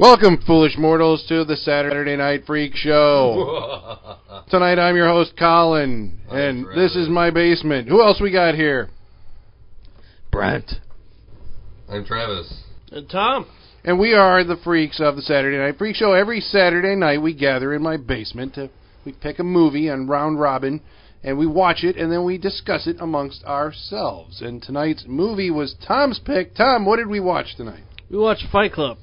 Welcome, foolish mortals, to the Saturday Night Freak Show. Tonight I'm your host, Colin, and Brad. this is my basement. Who else we got here? Brent. I'm Travis. And Tom. And we are the freaks of the Saturday Night Freak Show. Every Saturday night we gather in my basement. To, we pick a movie on round robin, and we watch it, and then we discuss it amongst ourselves. And tonight's movie was Tom's pick. Tom, what did we watch tonight? We watched Fight Club.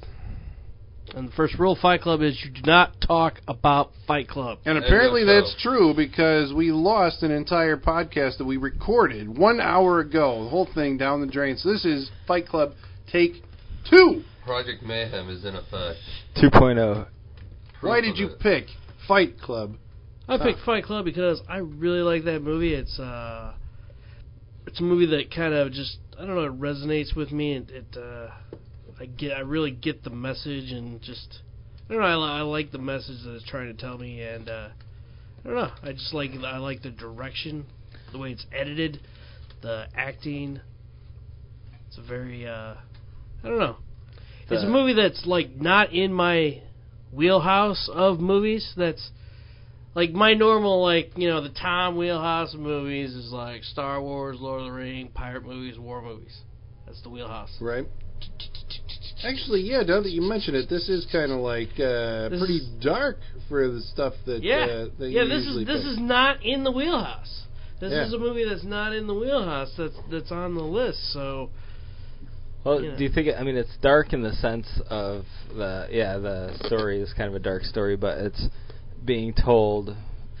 And the first rule of Fight Club is you do not talk about Fight Club. And And apparently that's true because we lost an entire podcast that we recorded one hour ago. The whole thing down the drain. So this is Fight Club Take Two. Project Mayhem is in effect. 2.0. Why did you pick Fight Club? I picked Fight Club because I really like that movie. It's uh it's a movie that kind of just I don't know, it resonates with me and it uh I get I really get the message and just I don't know, I, I like the message that it's trying to tell me and uh I don't know, I just like I like the direction, the way it's edited, the acting. It's a very uh I don't know. It's a movie that's like not in my wheelhouse of movies. That's like my normal like you know the Tom wheelhouse of movies is like Star Wars, Lord of the Ring, pirate movies, war movies. That's the wheelhouse. Right. Actually, yeah. Now that you mention it, this is kind of like uh, pretty is- dark for the stuff that Yeah, uh, that yeah. you This usually is this pick. is not in the wheelhouse. This Yeah. is a movie that's not in the wheelhouse. That's that's on the list. So Well, Yeah. do you think? It, I mean, it's dark in the sense of the yeah, the story is kind of a dark story, but it's being told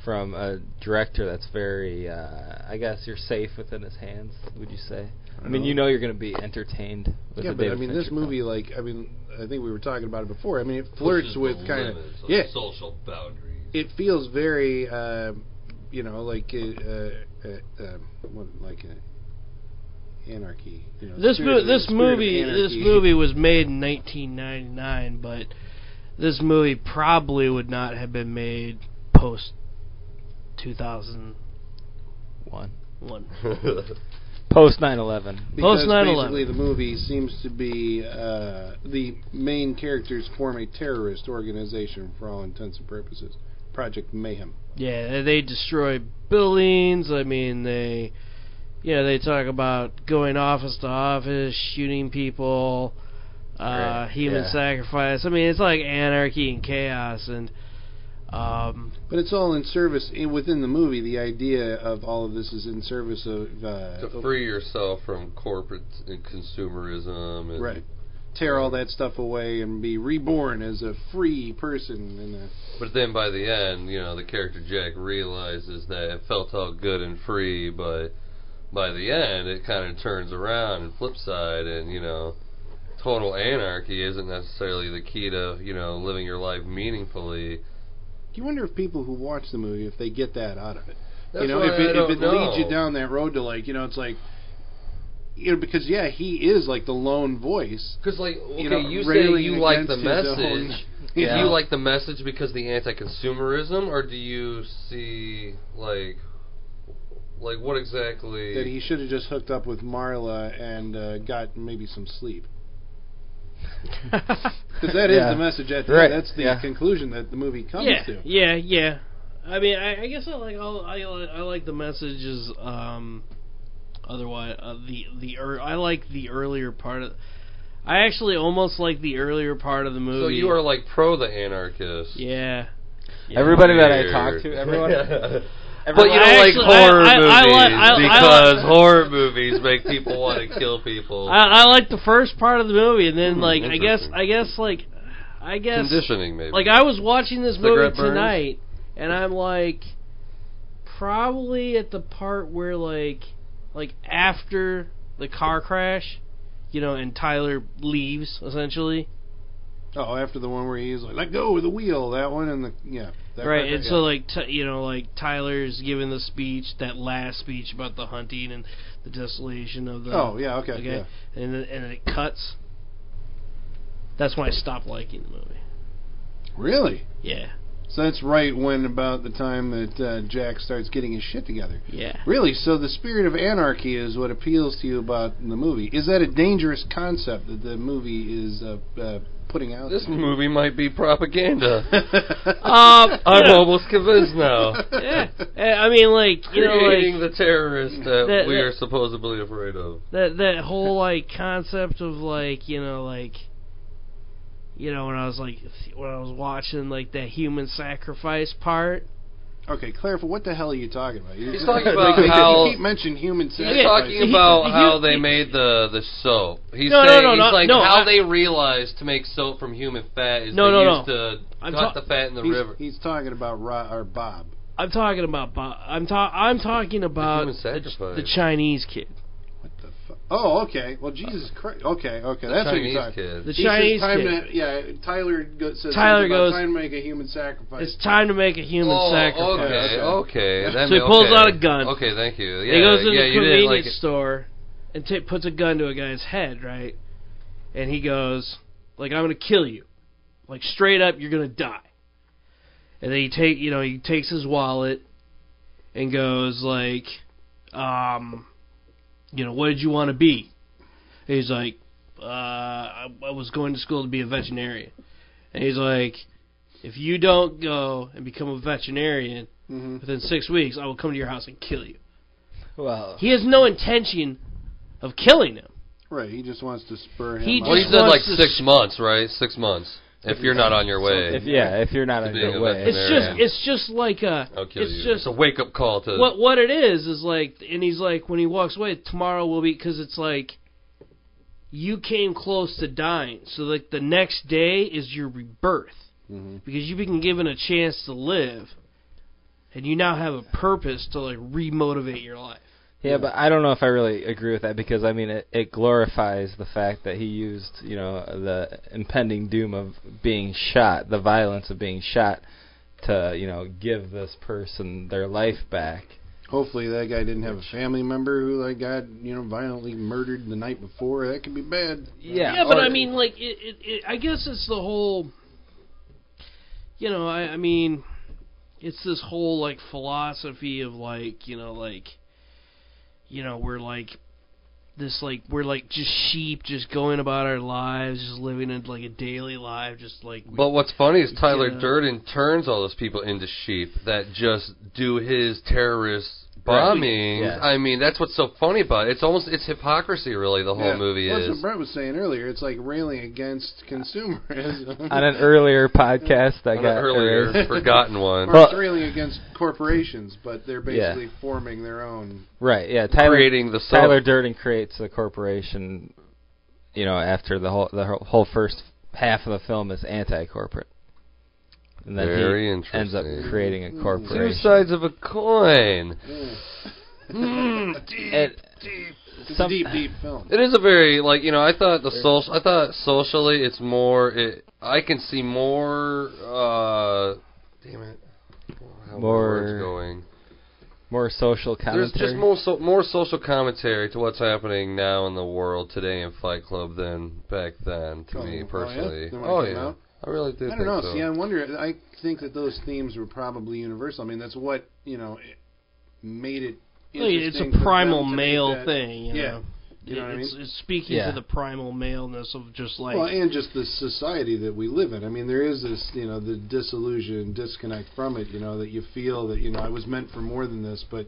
from a director that's very. Uh, I guess you're safe within his hands. Would you say? I, mean, know. you know you're going to be entertained with yeah, a but David I mean, this Fincher film. movie, like, I mean, I think we were talking about it before. I mean, it flirts Pushes with kind of, yeah, social boundaries. it feels very, uh, you know, like, uh, uh, uh, what, like uh, anarchy. You know, this mo- this movie this movie was made in 1999, but this movie probably would not have been made post 2001. one post 9/11. Because Post 9/11. basically the movie seems to be uh, the main characters form a terrorist organization for all intents and purposes. Project Mayhem. Yeah, they destroy buildings. I mean, they, you know, they talk about going office to office, shooting people, uh, Right, human yeah. sacrifice. I mean, it's like anarchy and chaos, and um, But it's all in service in, within the movie. The idea of all of this is in service of uh, to free yourself from corporate and consumerism. And right. Tear all that stuff away and be reborn as a free person. In a, But then by the end, you know, the character Jack realizes that it felt all good and free, but by the end, it kind of turns around and flip side, and you know, total anarchy isn't necessarily the key to you know living your life meaningfully. You wonder if people who watch the movie if they get that out of it? That's you know, if it if it know. leads you down that road to like, you know, it's like, you know, because yeah, he is like the lone voice. Because like, okay, You you, know, say you like the against his own- message. Yeah. Do you like the message because the anti-consumerism, or do you see like, like what exactly? that he should have just hooked up with Marla and uh, got maybe some sleep. Because that is Yeah. the message at the Right, end. That's the yeah. conclusion that the movie comes yeah, to. yeah, yeah. I mean, I, I guess I like all I like, I like the messages. Um, otherwise, uh, the the ear I like the earlier part of. I actually almost like the earlier part of the movie. so you are like pro the anarchist. yeah. Yeah. Everybody that I talk to, everyone. But you don't like actually- I- horror I- I movies like- I- I because like- horror movies make people want to kill people. I, I like the first part of the movie, and then Hmm, like I guess. I guess like I guess Conditioning, maybe. like I was watching this Cigarette movie burns? tonight, and I'm like probably at the part where like like after the car crash, you know, and Tyler leaves essentially. Oh, after the one where he's like, "Let go of the wheel," that one, and the yeah, that right, and yeah. so like t- you know, like Tyler's giving the speech, that last speech about the hunting and the desolation of the. oh yeah, okay, okay, yeah. and then, and then it cuts. That's when I stopped liking the movie. Really? Yeah, So that's right when about the time that uh, Jack starts getting his shit together. yeah. Really? So the spirit of anarchy is what appeals to you about the movie. Is that a dangerous concept that the movie is uh, uh, putting out. This movie might be propaganda. Um, I'm yeah. almost convinced now. Yeah. Eh, I mean, like you know, Creating like the terrorist that, That- we that- are supposedly afraid of. that that whole like concept of like you know like you know when I was like when I was watching like that human sacrifice part. Okay, clarify. What the hell are you talking about? You He's just- talking like, about you how- keep mentioning human He's talking about he- how they made the the soap. He's No, no, saying no, he's no, like no, how I- they realized to make soap from human fat is No, they no, used to I'm cut ta- the fat in the he's, river. he's talking about Ro- or Bob. I'm talking about Bo- I'm ta- I'm talking about human the, the Chinese kid. What the fuck? Oh, okay. Well, Jesus Christ. Okay, okay. The That's what Chinese you're talking. kid. The He Chinese says time kid. To, yeah, Tyler go, says Tyler something about goes- time to make a human sacrifice. It's time to make a human oh, sacrifice. okay, okay. okay. That So he pulls okay. out a gun. Okay, thank you. Yeah, he goes to yeah, the you didn't convenience like it. store and ta puts a gun to a guy's head, right? And he goes, like, I'm gonna kill you, like straight up, you're gonna die. And then he take, you know, he takes his wallet and goes like, um, you know, what did you want to be? And he's like, uh, I, I was going to school to be a veterinarian. And he's like, if you don't go and become a veterinarian hmm within six weeks, I will come to your house and kill you. Well, He has no intention of killing him. Right. He just wants to spur him. He on. Well, he just said like wants to six months, right? Six months. If you're not on your way, if yeah, if you're not on your way, It's veterinarian. just it's just like a I'll kill it's you. just it's a wake up call to. what what it is is like and he's like when he walks away tomorrow will be because it's like you came close to dying so like the next day is your rebirth Mhm. because you've been given a chance to live and you now have a purpose to like remotivate your life Yeah, but I don't know if I really agree with that because I mean it, it glorifies the fact that he used, you know, the impending doom of being shot, the violence of being shot to, you know, give this person their life back. Hopefully that guy didn't have a family member who like got you know violently murdered the night before. That could be bad. Yeah. yeah but or- i mean like it, it, it i guess it's the whole you know i i mean it's this whole like philosophy of like you know like you know we're like this like we're like just sheep just going about our lives just living in like a daily life just like But what's funny is Tyler Yeah. Durden turns all those people into sheep that just do his terrorist Right. Yeah. I mean, that's what's so funny about it. It's almost it's hypocrisy, really. The whole Yeah. movie Well, That's is. what Brett was saying earlier. It's like railing against consumerism. on an earlier podcast I On got an earlier erased. forgotten one. Or Well- it's railing against corporations, but they're Yeah. basically forming their own. Right, yeah. Tyler creating the soap. Tyler Durden creates the corporation, you know, after the whole the whole- whole first half of the film is anti-corporate. And then Very he interesting. ends up creating a Two sides of a coin. Mm. It- It's a deep, deep film. It is a very like you know I thought the social I thought socially it's more it I can see more uh damn it how are my More words going more social commentary. there's commentary. just more so, more social commentary to what's happening now in the world today in Fight Club than back then to Oh, me oh, yeah? personally Then when it oh yeah out? I really did I don't know. so. See, I wonder. I think that those themes were probably universal. I mean, that's what you know it made it. Like, it's a primal them to make male that- thing you Yeah. know You know what I mean? it's speaking Yeah. to the primal maleness of just like well, and just the society that we live in. I mean, there is this, you know, the disillusion, disconnect from it. You know, that you feel that you know I was meant for more than this, but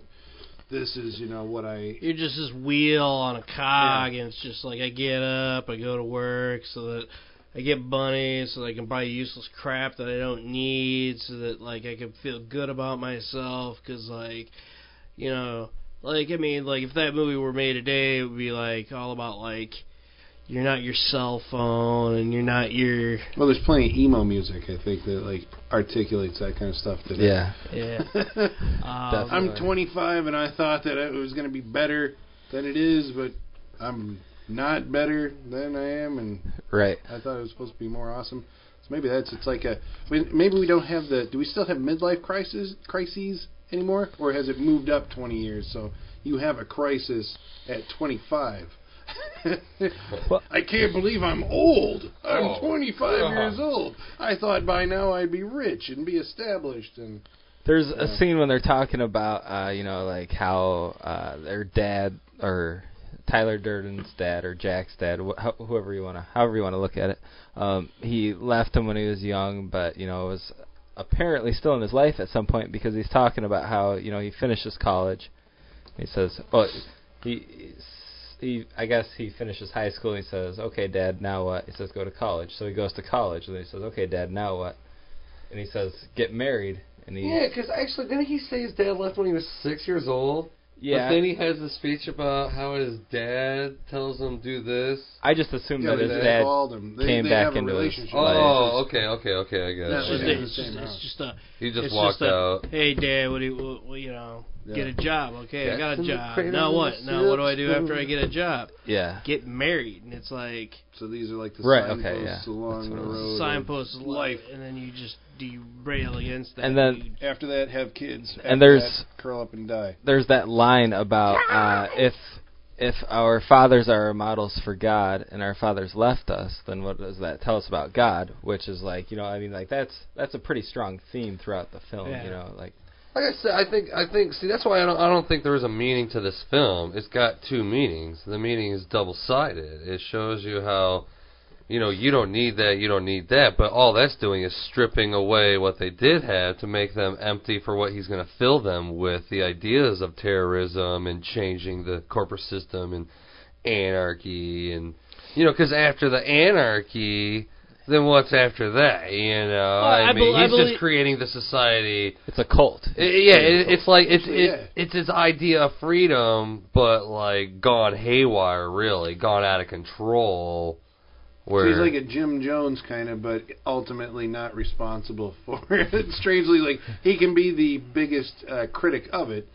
this is, you know, what I. You're just this wheel on a cog, and it's just like I get up, I go to work, so that I get money, so that I can buy useless crap that I don't need, so that like I can feel good about myself, because like, you know, like I mean, like if that movie were made today, it would be like all about like. You're not your cell phone, and you're not your Well, there's plenty of emo music. I think that like articulates that kind of stuff today. yeah. yeah. Um, I'm 25 and I thought that it was going to be better than it is, but I'm not better than I am, and Right. I thought it was supposed to be more awesome. So maybe that's it's like a maybe we don't have the do we still have midlife crisis crises anymore, or has it moved up 20 years? So you have a crisis at 25. Well- I can't believe I'm old. I'm Oh. 25 Uh-huh. years old. I thought by now I'd be rich and be established and There's a Yeah. scene when they're talking about, uh, you know, like how uh, their dad or Tyler Durden's dad or Jack's dad, wh- whoever you want to, however you want to look at it. Um, he left him when he was young, but you know was apparently still in his life at some point because he's talking about how you know he finishes college. He says, "Oh, he." He, I guess he finishes high school. and He says, "Okay, Dad, now what?" He says, "Go to college." So he goes to college, and he says, "Okay, Dad, now what?" And he says, "Get married." And he, Yeah, because actually, didn't he say his dad left when he was six years old? Yeah. But then he has a speech about how his dad tells him do this. I just assumed Yeah, that his they dad called him. They, came they back have a into his relationship. life. Oh, okay, okay, okay, I get That was it. Yeah. it. in the It's just, it's just a. He just walked just a, out. Hey, Dad, what do you, what, what, you know? Get a job, okay? I got a job. Now what? Now what do I do after I get a job? Yeah. Get married, and it's like So these are like the Right, signposts okay, yeah. along the what it was. road. of signposts of life. life, and then you just derail against that. And then- You- After that, have kids. After And there's- that, curl up and die. There's that line about uh, if if our fathers are our models for God and our fathers left us, then what does that tell us about God? Which is like, you know, I mean, like that's that's a pretty strong theme throughout the film. Yeah. You know, like Like I said, I think I think see that's why I don't I don't think there is a meaning to this film. It's got two meanings. The meaning is double sided. It shows you how you know, you don't need that, you don't need that, but all that's doing is stripping away what they did have to make them empty for what he's going to fill them with the ideas of terrorism and changing the corporate system and anarchy and you know, because after the anarchy, then what's after that? You know, I, I mean, bel- I he's believe- just creating the society it's a cult. I- yeah, it, it's like it's Yeah. it, it's his idea of freedom, but like gone haywire, really gone out of control. Where So he's like a Jim Jones kind of, but ultimately not responsible for it. Strangely, like he can be the biggest uh, critic of it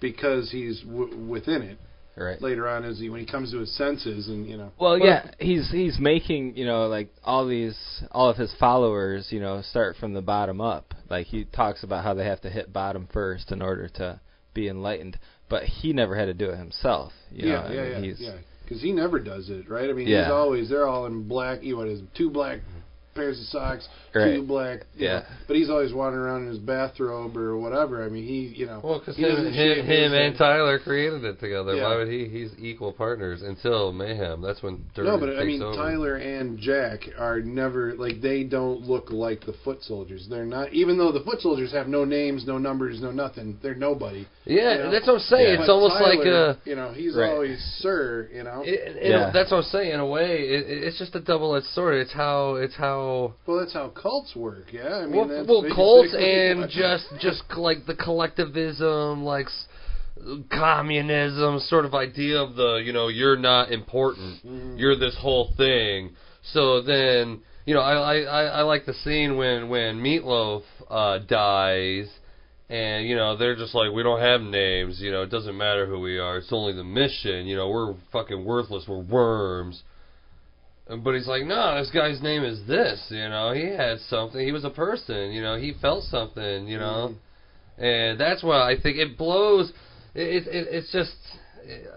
because he's w- within it. Right. Later on, as he when he comes to his senses, and you know, Well, yeah, he's he's making you know like all these all of his followers you know start from the bottom up. Like he talks about how they have to hit bottom first in order to be enlightened, but he never had to do it himself. You yeah, know? I yeah, mean, yeah, yeah. Because he never does it, right? I mean, Yeah. he's always they're all in black. You know, what is it, two black pairs of socks, Right. two black. Yeah. know, but he's always wandering around in his bathrobe or whatever. I mean, he, you know, well, because he him, him, him and. Tyler created it together. Yeah. Why would he? He's equal partners until Mayhem. That's when Durden No, but takes I mean, over. Tyler and Jack are never like they don't look like the foot soldiers. They're not, even though the foot soldiers have no names, no numbers, no nothing. They're nobody. Yeah, you know? that's what I'm saying. Yeah. It's But almost like a. Uh, you know, he's Right. always sir. You know, It, it, Yeah. That's what I'm saying. In a way, it, it's just a double-edged sword. It's how it's how well, that's how cults work. Yeah, I mean, well, that's well cults and just just like the collectivism, like communism sort of idea of the you know you're not important, Mhm. you're this whole thing. So then you know I I I, I like the scene when when Meatloaf uh, dies. And you know they're just like we don't have names. You know it doesn't matter who we are. It's only the mission. You know we're fucking worthless. We're worms. But he's like, no, this guy's name is this. You know, he had something. He was a person. You know, he felt something. You know, and that's why I think it blows. It, it it's just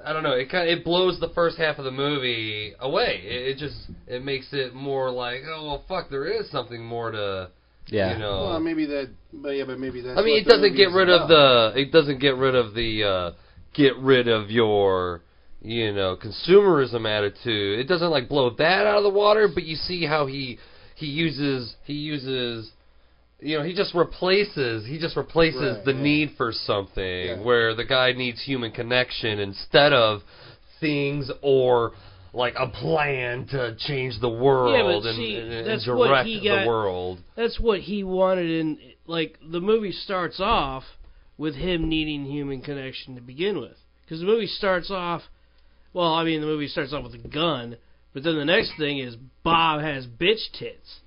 I don't know. It kind of, it blows the first half of the movie away. It, it just it makes it more like oh well fuck there is something more to yeah. you know. Well, maybe that, but yeah, but maybe that. I mean, it doesn't get movie's rid of the. It doesn't get rid of the. uh Get rid of your, you know, consumerism attitude. It doesn't like blow that out of the water. But you see how he he uses he uses. You know, he just replaces. He just replaces Right, the yeah. need for something Yeah. where the guy needs human connection instead of things or like a plan to change the world and, see, and, and direct he the world. that's what he wanted in like the movie starts off with him needing human connection to begin with because the movie starts off well i mean the movie starts off with a gun but then the next thing is bob has bitch tits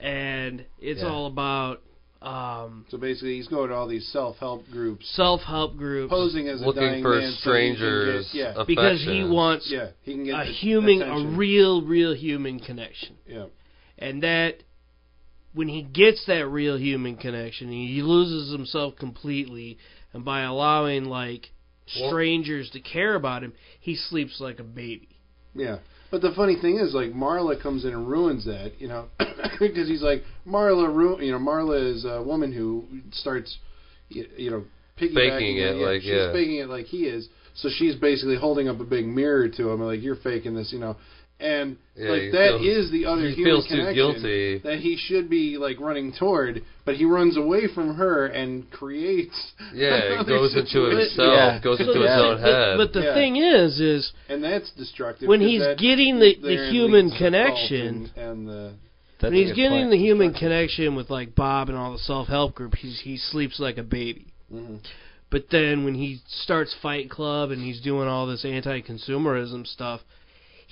and it's Yeah. all about um So basically, he's going to all these self-help groups, self-help groups posing as a dying for man, so he strangers. get- yeah, because he wants yeah, he can get a human attention. a real real human connection yeah. and that when he gets that real human connection, he loses himself completely, and by allowing like Well- strangers to care about him, he sleeps like a baby. Yeah. But the funny thing is, like Marla comes in and ruins that, you know, because he's like Marla, ru- you know, Marla is a woman who starts, y- you know, piggybacking Faking it, yeah, like, she's yeah. faking it like he is. So she's basically holding up a big mirror to him, like you're faking this, you know. And Yeah, like he that feels- is the other he human feels too connection guilty. that he should be like running toward, but he runs away from her and creates. Yeah, it another goes into situation. himself, Yeah. goes So into his own head. but the Yeah. thing is, is and that's destructive. when he's that getting the, the human leads to cult connection, and, and the That's when he's getting point. the human connection with like Bob and all the self help group, he's he sleeps like a baby. mhm. But then when he starts Fight Club and he's doing all this anti-consumerism stuff,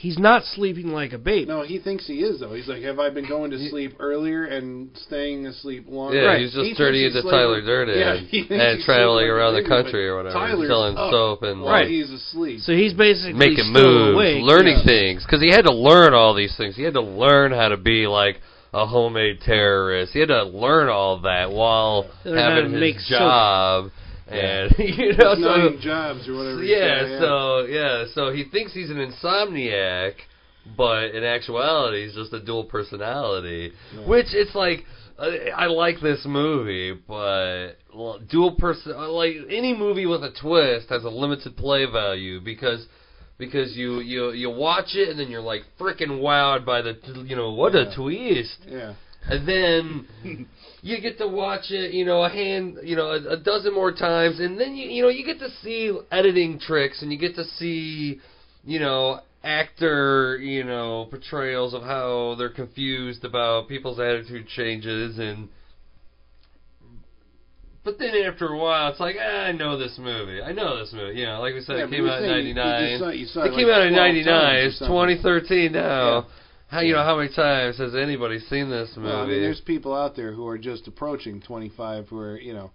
he's not sleeping like a baby. no, he thinks he is though. He's like, have I been going to sleep earlier and staying asleep longer? yeah, Right. he's just thinks turning he's into sleeping- Tyler Durden Yeah, he and he's traveling sleeping around the like a baby, country or whatever, Tyler's selling up soap and while Right. he's asleep. So he's basically making still moves, awake. learning yeah. things, because he had to learn all these things. He had to learn how to be like a homemade terrorist. He had to learn all that while Learn how to having his make soap. And you know, His so jobs or whatever. yeah, so yeah, so he thinks he's an insomniac, but in actuality, he's just a dual personality. Yeah. Which it's like, uh, I like this movie, but well, dual person, uh, like any movie with a twist has a limited play value because. Because you, you you watch it and then you're like freaking wowed by the you know what a twist yeah. and then you get to watch it, you know, a hand, you know, a, a dozen more times, and then you, you know, you get to see editing tricks, and you get to see, you know, actor, you know, portrayals of how they're confused about people's attitude changes, and. But then after a while, it's like ah, I know this movie. I know this movie. You know, like we said, Yeah, it came out in saying you- you '99. saw- It it came out in '99. It's 2013 now. Yeah. How you know how many times has anybody seen this movie? Well, I mean, there's people out there who are just approaching 25 who are, you know,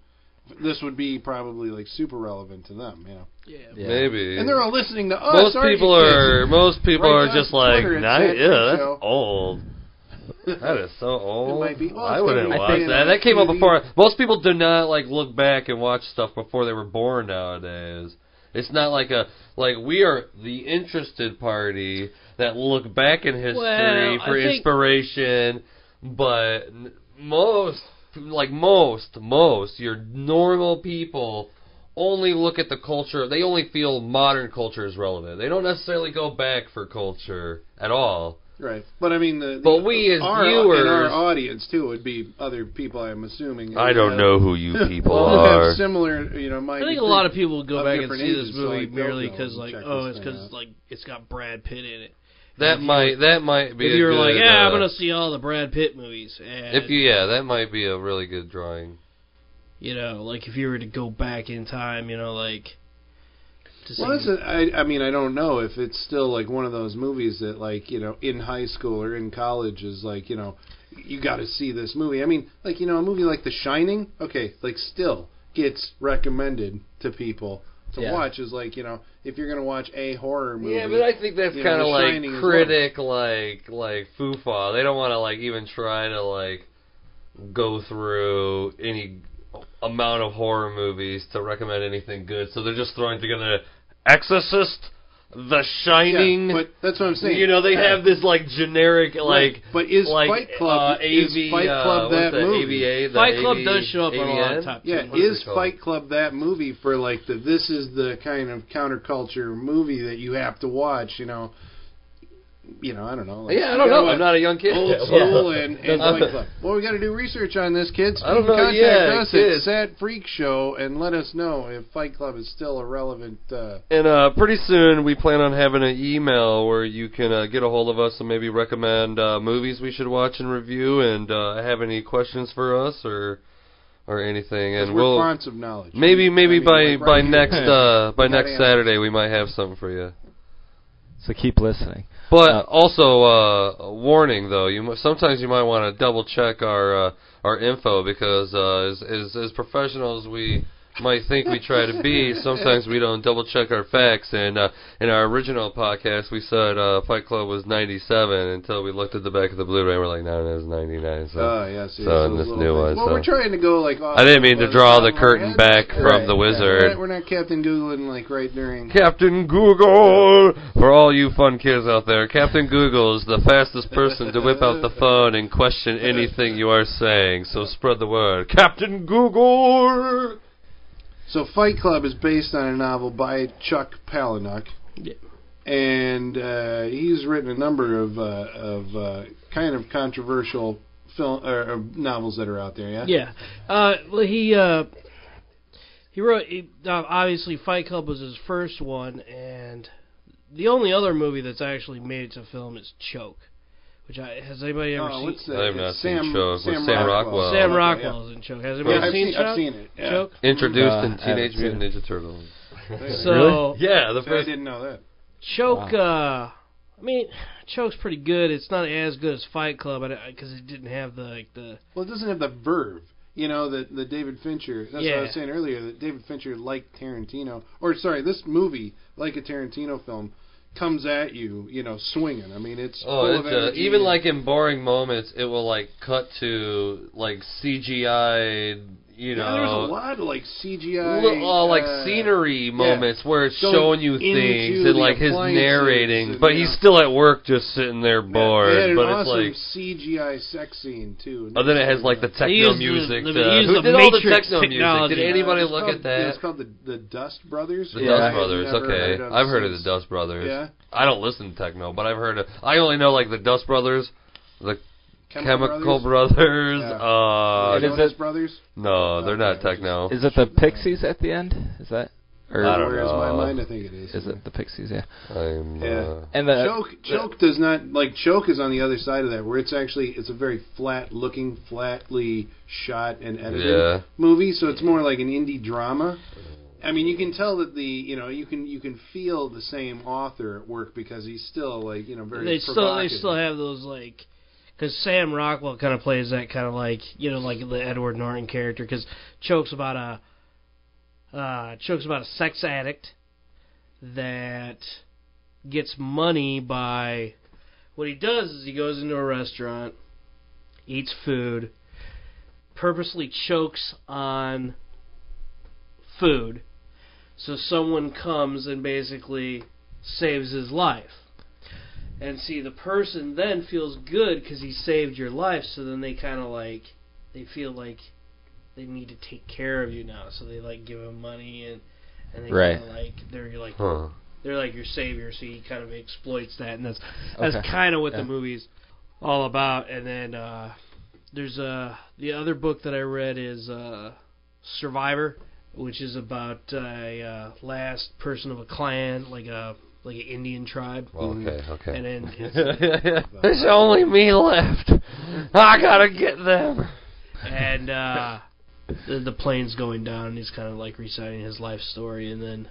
this would be probably like super relevant to them, you know. Yeah. Yeah. Maybe. And they're all listening to us. most aren't you people are most people Right are just like, Twitter, "Nah, that yeah, that's show." old. That is so old. might be- well, I wouldn't watch playing that. That came out TV. before. Most people do not like look back and watch stuff before they were born nowadays. It's not like a like we are the interested party that look back in history Well, for think- inspiration, but n- most like most most your normal people only look at the culture. They only feel modern culture is relevant. They don't necessarily go back for culture at all. Right. But I mean, the, the But we as our, viewers- and our audience too would be other people. I'm assuming. I don't know who you people Well, are. have similar, you know, might I think a lot of people would go back and see this ages, so, movie like, merely because, like, oh, it's because out. like it's got Brad Pitt in it. That might that might be. if you were good, like, yeah, I'm uh, gonna see all the Brad Pitt movies, and If you yeah, that might be a really good drawing. you know, like if you were to go back in time, you know, like. To see, Well, that's a, I, I mean, I don't know if it's still like one of those movies that, like, you know, in high school or in college is like, you know, you got to see this movie. I mean, like, you know, a movie like The Shining, okay, like, still gets recommended to people to Yeah. watch. Is like, you know, if you're gonna watch a horror movie, Yeah, but I think that's kind of like Shining is critic, like like foofa. They don't want to like even try to like go through any amount of horror movies to recommend anything good. So they're just throwing together Exorcist, The Shining. yeah, but that's what I'm saying. you know, they Yeah. have this like generic like. Right, but is like, Fight Club uh, is Fight Club uh, that what's movie? AVA, the Fight Club AV, does show up on a lot of AVN? top Yeah, ten What is is? Fight Club that movie for like the this is the kind of counterculture movie that you have to watch? You know, you know, I don't know. Like, Yeah, I you don't gotta know. watch I'm not a young kid. Old Yeah. School and, and Fight Club. Well, we got to do research on this, kids. I don't know, Contact yeah, us kids. at Sad Freak Show and let us know if Fight Club is still a relevant. Uh, And uh, pretty soon we plan on having an email where you can uh, get a hold of us and maybe recommend uh, movies we should watch and review, and uh, have any questions for us or or anything. 'cause And we're we'll fonts of knowledge. maybe maybe I mean, by like by here. next uh, by next. Saturday we might have something for you. So keep listening. But Uh, also, uh, a warning though, you mu- sometimes you might want to double check our uh, our info because uh, as, as as professionals we might think we try to be, sometimes we don't double check our facts. And uh, in our original podcast, we said uh, Fight Club was 97 until we looked at the back of the Blu-ray and we're like, no, it was 99. So Oh, yes, yes, so in this new one, Well, so- we're trying to go like. I didn't mean to draw the curtain back Right, from the yeah, wizard. We're not, we're not Captain Googling like right during. Captain Google for all you fun kids out there. Captain Google is the fastest person to whip out the phone and question anything you are saying. So spread the word. Captain Google. So Fight Club is based on a novel by Chuck Palahniuk. Yeah. And uh, he's written a number of uh, of uh, kind of controversial film or, novels that are out there. Yeah. Yeah. Uh, well, he uh, he wrote. He, uh, obviously, Fight Club was his first one, and the only other movie that's actually made it to film is Choke. Which I, has anybody ever Oh, seen? what's that? I have not It's seen Sam, Choke Sam, Sam Rockwell. Rockwell. Sam Okay, Rockwell's in Choke. Has Yeah. anybody I've seen seen, Choke? I've seen it. Yeah. Choke. Introduced Uh, in Teenage Mutant Ninja Turtles. So Yeah, the See, I didn't know that. Choke. Uh, I mean, Choke's pretty good. It's not as good as Fight Club because it didn't have the like the. Well, it doesn't have the verve. You know, the the David Fincher. That's what I was saying earlier. That David Fincher, like Tarantino, or sorry, this movie, like a Tarantino film, comes at you, you know, swinging. I mean, it's Oh, full it's of energy even like in boring moments, it will like cut to like CGI, you yeah, know, there's a lot of like CGI, li- uh, like uh, scenery moments where it's Going showing you things and like his narrating, and, but yeah. he's still at work just sitting there Yeah, bored. They had an but awesome it's like. CGI sex scene too. Oh, then it has like the They techno use the- music. they to- use who the did all the Matrix techno music? Did anybody it's look called, at that? Yeah, it's called the the Dust Brothers. The Yeah. Dust I've Brothers. Okay, heard of I've heard of the. Dust Brothers. Yeah, I don't listen to techno, but I've heard of. I only know like the Dust Brothers, the Chemical, Brothers. Yeah. Uh, It is Jonas it- Brothers. no, they're not techno. Is it the Pixies at the end? Is that? Or I don't Where is my mind? I think it is. is it the Pixies? Yeah. I'm. Yeah. Uh, And the choke choke does not like choke is on the other side of that where it's actually it's a very flat looking flatly shot and edited Yeah. movie so it's more like an indie drama i mean you can tell that the you know you can you can feel the same author at work because he's still like you know very they still they still have those like because Sam Rockwell kind of plays that kind of like you know like the Edward Norton character because Choke's about a uh, Choke's about a sex addict that gets money by what he does is he goes into a restaurant, eats food, purposely chokes on food, so someone comes and basically saves his life. And see, the person then feels good because he saved your life, so then they kind of like, they feel like they need to take care of you now, so they like give him money and and they Right. kind of like they're like huh. they're like your savior, so he kind of exploits that, and that's that's Okay. kind of what Yeah. the movie's all about. And then uh, there's uh, the other book that I read is uh, Survivor, which is about a uh, last person of a clan, like a like an Indian tribe. Well, okay, okay. And then There's only me left. I gotta get them. and uh, the, the plane's going down, and he's kind of like reciting his life story. And then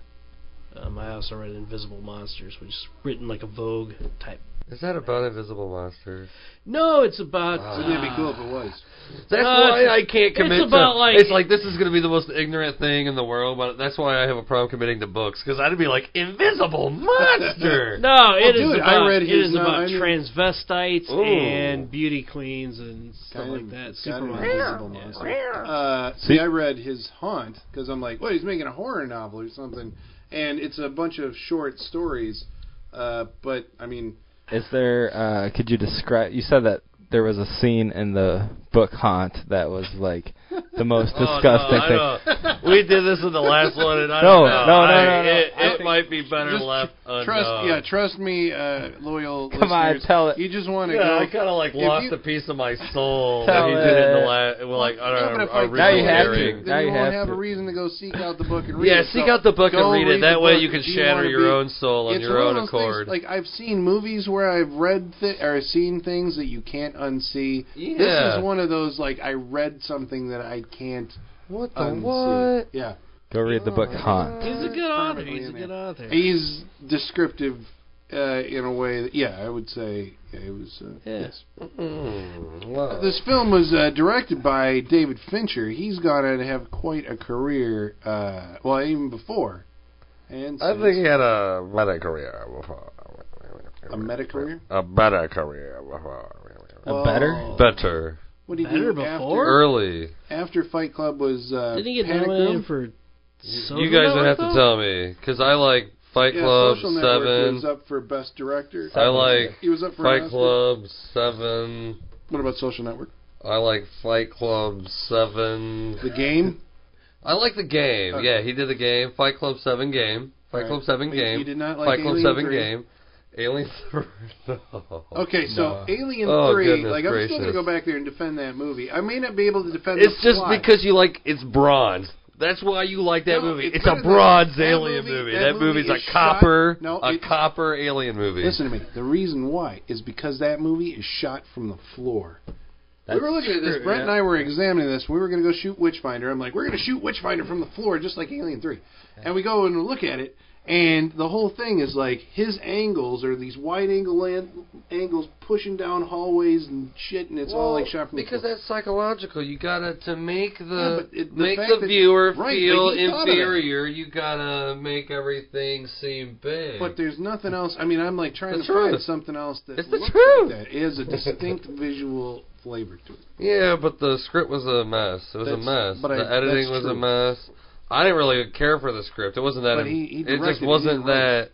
um, I also read Invisible Monsters, which is written like a Vogue type. Is that about invisible monsters? No, it's about. Ah. wouldn't that be uh, cool if it was That's No, why it's- I can't commit it's about, to. like- it's like this is going to be the most ignorant thing in the world, but that's why I have a problem committing to books because I'd be like invisible monster. No, it is dude, I about read it his, is uh, about I mean- transvestites Ooh. and beauty queens and stuff kind like that. it's kind of Superman. invisible Yeah. monster. Uh, see, I read his Haunt because I'm like, well, he's making a horror novel or something, and it's a bunch of short stories. Uh, but I mean, Is there? Uh, could you describe? You said that there was a scene in the book Haunt that was like the most Oh, disgusting no, thing. We did this in the last one, and I No, don't know. no, no, I- no, no. It, it think- might be better just left trust, unknown. yeah, trust me, uh, loyal Come on, tell it. You just want to Yeah, go. I kind of like If lost you- a piece of my soul Tell when he did it in the last. Well, like I Yeah, don't know, if I a tell Now you you have everything, to. then Now you you won't have have to. a reason to go seek out the book and read Yeah, it. seek So out the book and read it. That way you can shatter your own soul on your own accord. Like I've seen movies where I've read th- or seen things that you can't unsee. This is one of those like I read something that I can't what the unsee. what? Yeah, Go read the book Haunt. He's a good author. He's a good author. he's descriptive uh, in a way that yeah, I would say yeah, it was. Uh, Yeah. Yes. Mm, wow. This film was uh, directed by David Fincher. He's gone on to have quite a career. Uh, well, even before. And I think he had a better career before. a meta career. A better career before. A better? Better. What did he Better do before? Early. after after Fight Club was uh, Didn't he get Panic nominated Room? for? You guys would Network, have to though? tell me because I like Fight yeah, Club Social Network Seven. was up for Best Director. I like He was up for an Fight Oscar. Club Seven. What about Social Network? I like Fight Club Seven. The Game. I like the game. Okay. Yeah, he did the game. Fight Club Seven game. Fight Alright. Club Seven But game. you did not like Fight Club Alien Seven 3? game. Alien. no. Oh, okay, so No. Alien Oh, Three, like I'm still gonna go back there and defend that movie. I may not be able to defend. It. It's just plot. because you like it's bronze. That's why you like that No, movie. it's It's, a bronze alien movie- movie. that That, movie movie's a is shot- copper, no, a copper alien movie. Listen to me. The reason why is because that movie is shot from the floor. That's we were looking at this. true, Brett yeah. and I were examining this. We were going to go shoot Witchfinder. I'm like, we're going to shoot Witchfinder from the floor, just like Alien Three. And we go and look at it, and the whole thing is like his angles are these wide angle land, angles pushing down hallways and shit, and it's all like shot from because that's psychological. You gotta to make the, Yeah, it- the make the that- viewer right, feel but he thought of that. inferior. You gotta make everything seem big. But there's nothing else. I mean, I'm like trying The to find something else that It's the looks truth. like that. It has a distinct visual flavor to it. yeah, but the script was a mess. It was a mess. but I- the editing that's was a mess. I didn't really care for the script. It wasn't that. But he- he it just wasn't he that.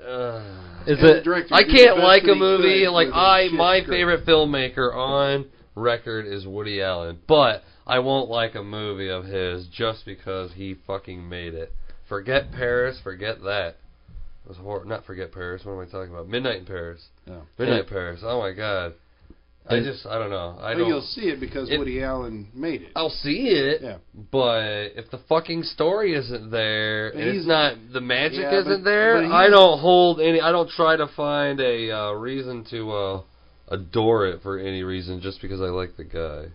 Uh, Is it? director I can't like a movie could like with a I shit my script. favorite filmmaker on record is Woody Allen, but I won't like a movie of his just because he fucking made it. Forget Paris, forget that. It was hor- not forget Paris. What am I talking about? Midnight in Paris. Oh. Midnight in Paris. Oh my god. I just I don't know. I But don't. you'll see it because it- Woody Allen made it. I'll see it, Yeah. but if the fucking story isn't there But and he's- it's not the magic Yeah, isn't but- there, but I don't hold any. I don't try to find a uh, reason to uh, adore it for any reason just because I like the guy.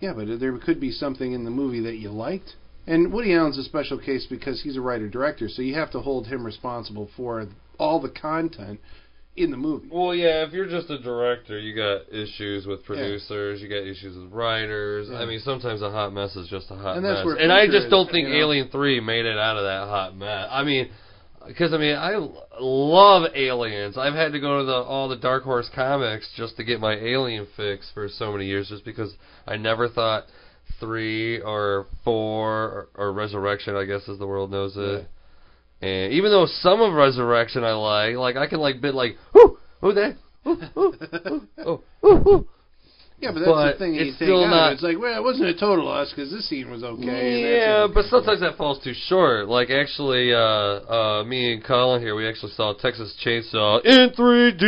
Yeah, but there could be something in the movie that you liked. And Woody Allen's a special case because he's a writer director, so you have to hold him responsible for all the content in the movie. Well, yeah, if you're just a director, you got issues with producers, you got issues with writers. Yeah. I mean, sometimes a hot mess is just a hot And that's mess. where And I just don't is, think you know. Alien 3 made it out of that hot mess. I mean, because I mean, I love aliens. I've had to go to the all the Dark Horse comics just to get my alien fix for so many years, just because I never thought three or four or, or Resurrection, I guess as the world knows it. And even though some of Resurrection I like, like I can like bit like whoo, who that, whoo, whoo, whoo, oh, whoo, whoo. Yeah, but that's But the thing you it's take still out not- it. It's like, well, it wasn't a total loss because this scene was okay. Yeah, but sometimes that falls too short. Like actually, uh, uh, me and Colin here, we actually saw Texas Chainsaw in 3D,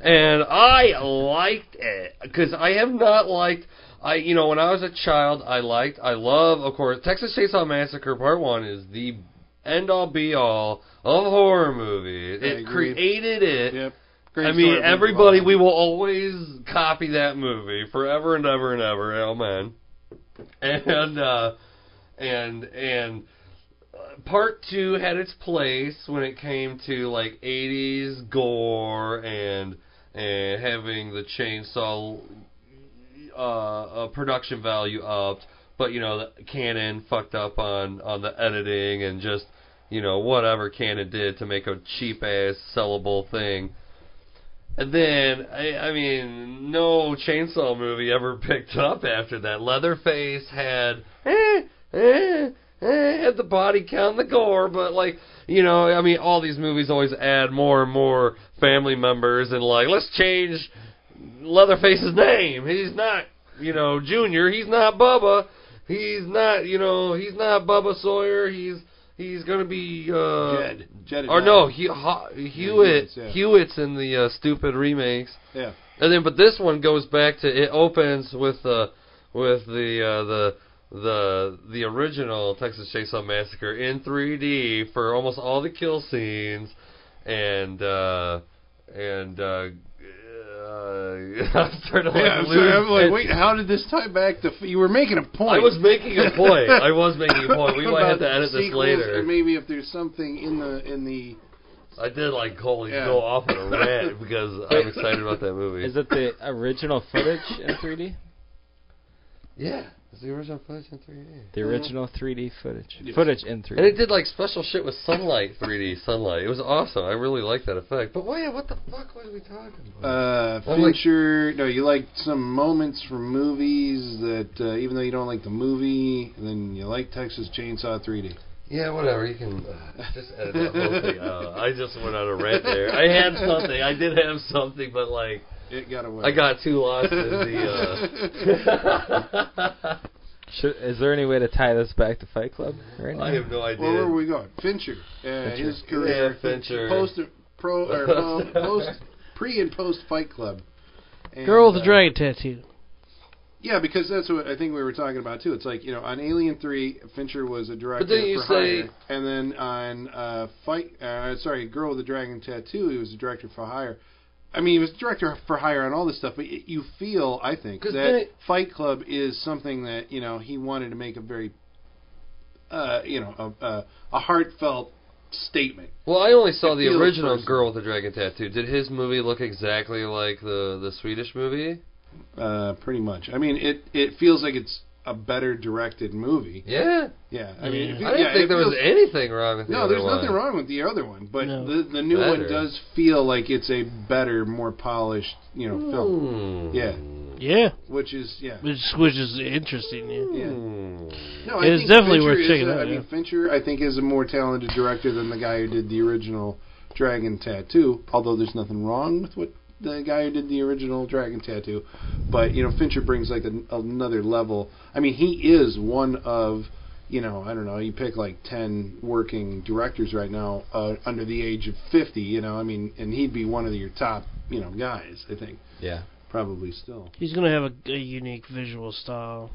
and I liked it because I have not liked. I you know when I was a child, I liked, I love, of course, Texas Chainsaw Massacre Part One is the end all be all of horror movie. It created it. Yep. Great I mean, everybody, we will always copy that movie forever and ever and ever. Amen. And uh, and and uh, part two had its place when it came to like '80s gore and and having the chainsaw uh, production value upped, but you know Cannon fucked up on on the editing and just you know whatever Cannon did to make a cheap ass sellable thing. And then, I, I mean, no chainsaw movie ever picked up after that. Leatherface had, eh, eh, eh, had the body count and the gore, but like, you know, I mean, all these movies always add more and more family members and like, let's change Leatherface's name. He's not, you know, Junior. He's not Bubba. He's not, you know, he's not Bubba Sawyer. He's he's gonna be uh, Jed. Jed or no, he, Ho- Hewitt. Hewitt's, yeah. Hewitt's in the uh, stupid remakes, Yeah. and then but this one goes back to it opens with uh, with the uh, the the the original Texas Chainsaw Massacre in 3D for almost all the kill scenes, and uh, and uh, Uh, I'm starting to like Yeah, I'm, sorry, I'm like, wait, how did this tie back to? f- You were making a point. I was making a point. I was making a point. We might have to edit this later. And maybe if there's something in the in the I did like holy Yeah. go off on a rant because I'm excited about that movie. Is it the original footage in 3D? Yeah, it's the original footage in 3D. The Mhm. original 3D footage. Yes. Footage in 3D. And it did like special shit with sunlight, 3D sunlight. It was awesome. I really liked that effect. But wait, what the fuck was we talking about? uh, Well, like- Fincher. No, you like some moments from movies that uh, even though you don't like the movie, then you like Texas Chainsaw 3D. yeah, whatever. You can uh, just edit that whole thing out. I just went on a rant there. I had something. I did have something, but like It got away. I got too lost in the. Uh, Should, is there any way to tie this back to Fight Club right now? I have no idea. Well, where were we going? Fincher. Uh, His career. Yeah, Fincher. Post, pro, or po- post, pre and post Fight Club. And, Girl with the uh, dragon tattoo. Yeah, because that's what I think we were talking about too. It's like you know, on Alien Three, Fincher was a director didn't you for say- hire, and then on uh, Fight, uh, sorry, Girl with the Dragon Tattoo, he was a director for hire. I mean, he was director for hire on all this stuff, but y- you feel, I think, 'Cause that it- Fight Club is something that you know he wanted to make a very, uh, you know, a, a, a heartfelt statement. Well, I only saw It the original personal. Girl with the Dragon Tattoo. Did his movie look exactly like the the Swedish movie? Uh, pretty much. I mean, it it feels like it's a better directed movie. Yeah. Yeah, I mean, Yeah. it I didn't yeah, think it there was anything wrong with the No, other there's one. nothing wrong with the other one, but No. the the new one does feel like it's a better, more polished, you know, film. Hmm. Yeah. Yeah, Which is yeah. which which is interesting. Yeah. Yeah. Hmm. No, It's definitely Fincher worth checking a- out, I yeah. mean, Fincher, I think, is a more talented director than the guy who did the original Dragon Tattoo. Although there's nothing wrong with what the guy who did the original Dragon Tattoo, but you know, Fincher brings like an, another level. I mean, he is one of you know, I don't know, you pick like 10 working directors right now uh, under the age of 50, you know, I mean, and he'd be one of your top, you know, guys, I think. Yeah. Probably still. He's gonna have a, a unique visual style.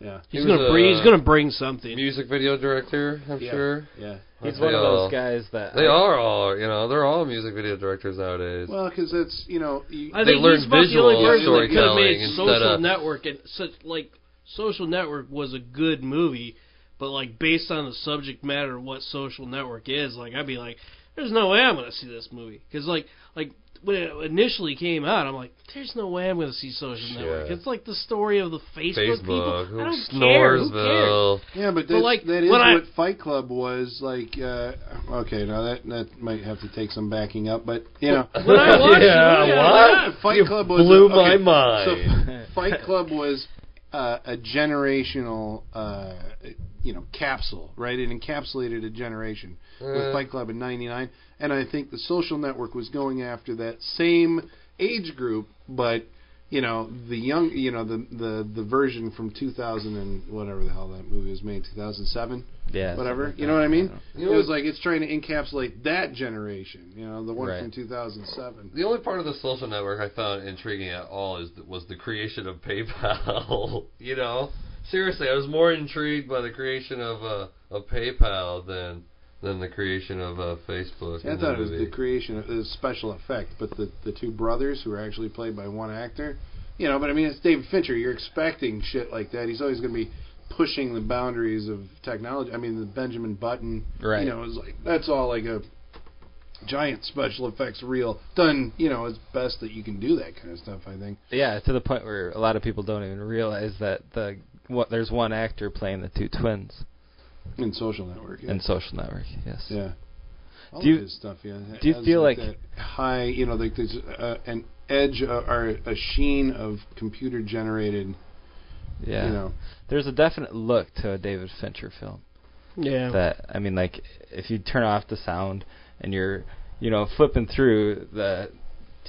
Yeah. He's He gonna bring. He's gonna bring something. Music video director, I'm Yeah. sure. Yeah. He's They one of all- those guys that They are all, you know, they're all music video directors nowadays. Well, because it's you know, you, I They think learn he's about the only visual person that could have storytelling made Social of- Network and such like Social Network was a good movie, but like based on the subject matter of what Social Network is, like I'd be like, there's no way I'm gonna see this movie because like like when it initially came out, I'm like, there's no way I'm gonna see Social Network. Yeah. It's like the story of the Facebook, people. Facebook, I don't care. Who cares? Snoresville. Yeah, but, But, like, that is when I- what Fight Club was like. Uh, okay, now that that might have to take some backing up, but you know, When I watched Yeah, it, yeah, what? Fight You Club was blew a, my mind. So Fight Club was uh, a generational, uh, you know, capsule, right? It encapsulated a generation with Uh. Fight Club in '99, and I think the Social Network was going after that same age group, but you know, the young, you know, the the the version from 2000 and whatever the hell that movie was made, 2007 yeah, whatever. something You know what I mean? don't You know it was like it's trying to encapsulate that generation. You know, the one Right. from 2007. The only part of the social network I found intriguing at all is was the creation of PayPal. you know, seriously, I was more intrigued by the creation of uh, of PayPal than than the creation of uh, Facebook. I thought it was the creation of the special effect, but the the two brothers who are actually played by one actor. You know, but I mean, it's David Fincher. You're expecting shit like that. He's always going to be pushing the boundaries of technology. I mean, the Benjamin Button. Right. You know, is like that's all like a giant special effects reel done. You know, as best that you can do that kind of stuff. I think. Yeah, to the point where a lot of people don't even realize that the what there's one actor playing the two twins In Social Network. Yeah. in Social Network. Yes. Yeah. All Do you- of his stuff, yeah. do you feel like- that high, you know, like there's uh, an edge uh, or a sheen of computer generated, Yeah. you know. There's a definite look to a David Fincher film. Yeah. That I mean, like if you turn off the sound and you're, you know, flipping through the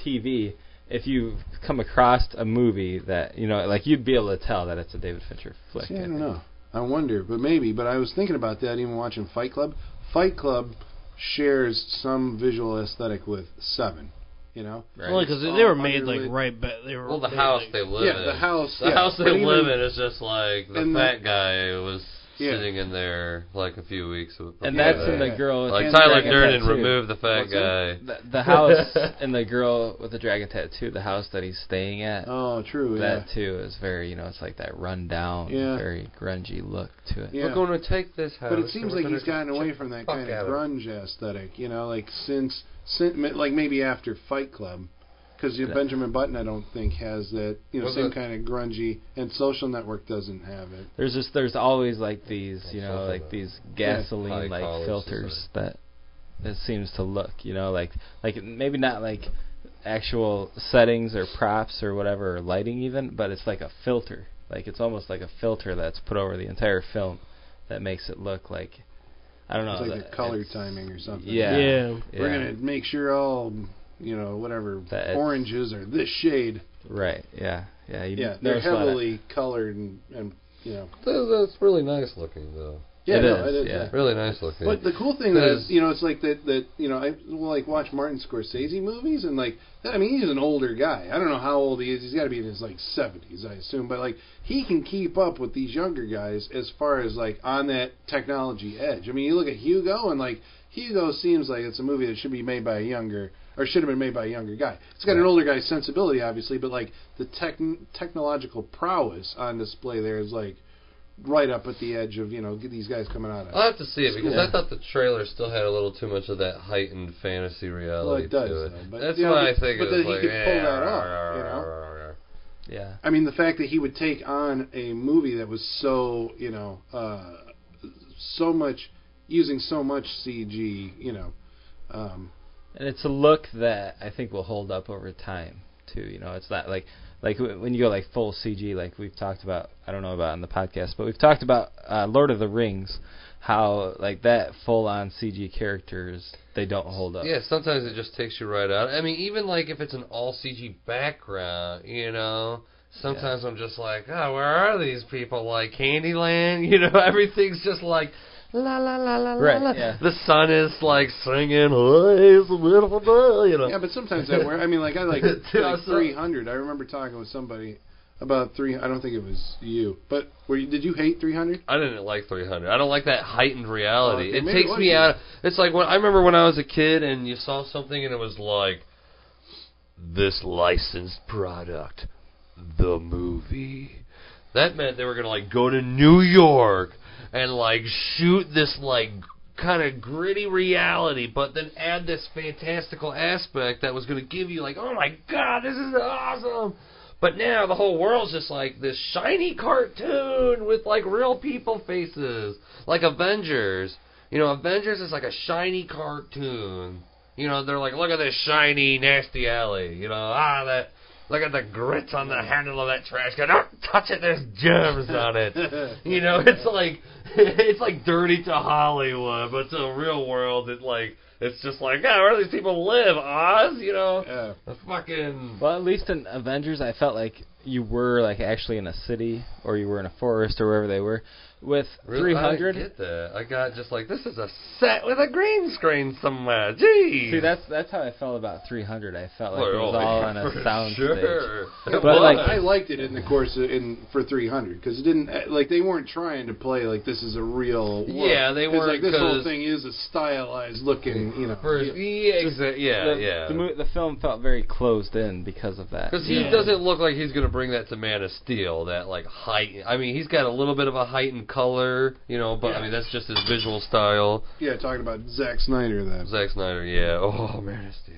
TV, if you come across a movie that you know, like you'd be able to tell that it's a David Fincher flick. See, I don't know. I wonder, but maybe. But I was thinking about that even watching Fight Club. Fight Club shares some visual aesthetic with Seven, you know. Right. Only because they were made like right but They were well, the made, house like, they live Yeah, in. the house, The yeah. house they But even- live in is just like the And the- fat guy was Yeah. sitting in there like a few weeks. before and that's in the girl. with like Tyler dragon Durden tattoo. removed the fat What's guy. The, the house and the girl with the dragon tattoo, the house that he's staying at, Oh, true. that yeah. too is very, you know, it's like that run down, Yeah. very grungy look to it. Yeah. We're going to take this house. But it seems like he's gotten away from that kind of grunge aesthetic, you know, like since, since like maybe after Fight Club, because Yeah. Benjamin Button I don't think has that, you know, Was same it- kind of grungy, and Social Network doesn't have it. There's just there's always like these, you know, like these High gasoline like collars filters is that it seems to look, you know, like like maybe not like actual settings or props or whatever or lighting even, but it's like a filter. Like it's almost like a filter that's put over the entire film that makes it look like I don't know. It's like the color timing or something. Yeah. Yeah. We're yeah. gonna make sure all, you know, whatever That oranges are this shade. Right. Yeah. Yeah. You Yeah, they're notice a lot of- heavily colored and, and you know. That- That's really nice looking, though. Yeah, It no, is, it is. yeah. Really nice looking. But the cool thing Because- is, you know, it's like that. That you know, I will like watch Martin Scorsese movies, and like, I mean, he's an older guy. I don't know how old he is. He's got to be in his like seventies, I assume. But like, he can keep up with these younger guys as far as like on that technology edge. I mean, you look at Hugo, and like Hugo seems like it's a movie that should be made by a younger or should have been made by a younger guy. It's got an older guy's sensibility, obviously, but like the tech technological prowess on display there is like right up at the edge of you know these guys coming out of. I'll have to see it because Yeah. I thought the trailer still had a little too much of that heightened fantasy reality it does, to it. though, but, That's you know, why I think but it that was he like, could pull yeah, that off, you know? rah, rah. Yeah. I mean, the fact that he would take on a movie that was so, you know, uh, so much using so much CG, you know, um, And it's a look that I think will hold up over time too. You know, it's not like like w- when you go like full CG, like we've talked about. I don't know about on the podcast, but we've talked about uh, Lord of the Rings, how like that full on CG characters they don't hold up. Yeah, sometimes it just takes you right out. I mean, even like if it's an all CG background, you know, sometimes I'm just like, oh, where are these people? Like Candyland, you know, everything's just like. La la la la la. Right, la. yeah. The sun is like singing, "Oh, it's a beautiful day," you know. yeah, but sometimes I wear. I mean, like I like, Dude, like 300. I remember talking with somebody about three. I don't think it was you, but were you, did you hate 300? I didn't like 300. I don't like that heightened reality. Oh, okay, it maybe it takes was me you. out. It's like when I remember when I was a kid and you saw something and it was like this licensed product, the movie. That meant they were gonna like go to New York and like shoot this like kind of gritty reality, but then add this fantastical aspect that was gonna give you like, oh my god, this is awesome. But now the whole world's just like this shiny cartoon with like real people faces, like Avengers. You know, Avengers is like a shiny cartoon. You know, they're like, look at this shiny, nasty alley. You know, ah, that. Look at the grits on the handle of that trash can. Don't touch it. There's germs on it. You know, it's like it's like dirty to Hollywood, but to the real world, it like it's just like, yeah, where do these people live? Oz, you know, Yeah. the fucking Well, at least in Avengers, I felt like you were like actually in a city or you were in a forest or wherever they were. With Really? I 300, get that. I got just like this is a set with a green screen somewhere. Jeez. see that's that's how I felt about 300. I felt like Oh, it was oh, all yeah, on a for sound sure. stage. It But, was. like- I liked it in the course of, in for 300 because it didn't eh, like they weren't trying to play like this is a real. Look. Yeah, they weren't, Like this whole thing is a stylized looking, you know. For, deal. yeah, exa- yeah, the, yeah. The, mo- the film felt very closed in because of that. Because he Yeah. doesn't look like he's going to bring that to Man of Steel, that like height. I mean, he's got a little bit of a heightened color, you know, but I mean that's just his visual style. Yeah, talking about Zack Snyder. then. Zack Snyder, yeah. Oh, Man of Steel.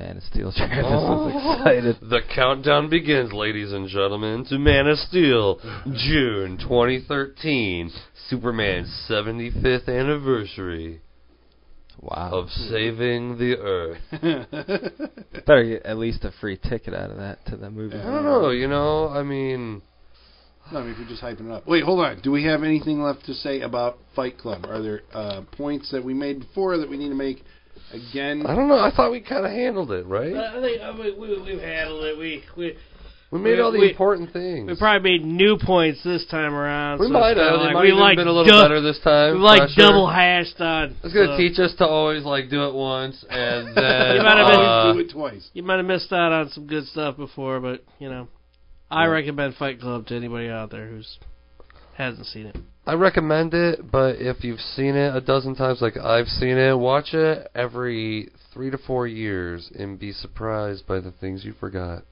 Man of Steel Travis Oh. is excited. The countdown begins, ladies and gentlemen, to Man of Steel, June 2013, Superman's 75th anniversary Wow. of saving the Earth. Better get at least a free ticket out of that to the movie. I don't know, you know, I mean, No, I mean, if you're just hyping it up. Wait, hold on. Do we have anything left to say about Fight Club? Are there uh, points that we made before that we need to make again? I don't know. I thought we kind of handled it, right? I think I mean, we, we've handled it. We we We made we- all the we- important things. we probably made new points this time around. We so might have. Like, might we have like been a little dou- better this time. We like fresher. double hashed on. It's gonna teach us to always like do it once and then You might have been- uh, do it twice. You might have missed out on some good stuff before, but you know, I recommend Fight Club to anybody out there who's hasn't seen it. I recommend it, but if you've seen it a dozen times like I've seen it, watch it every three to four years and be surprised by the things you forgot.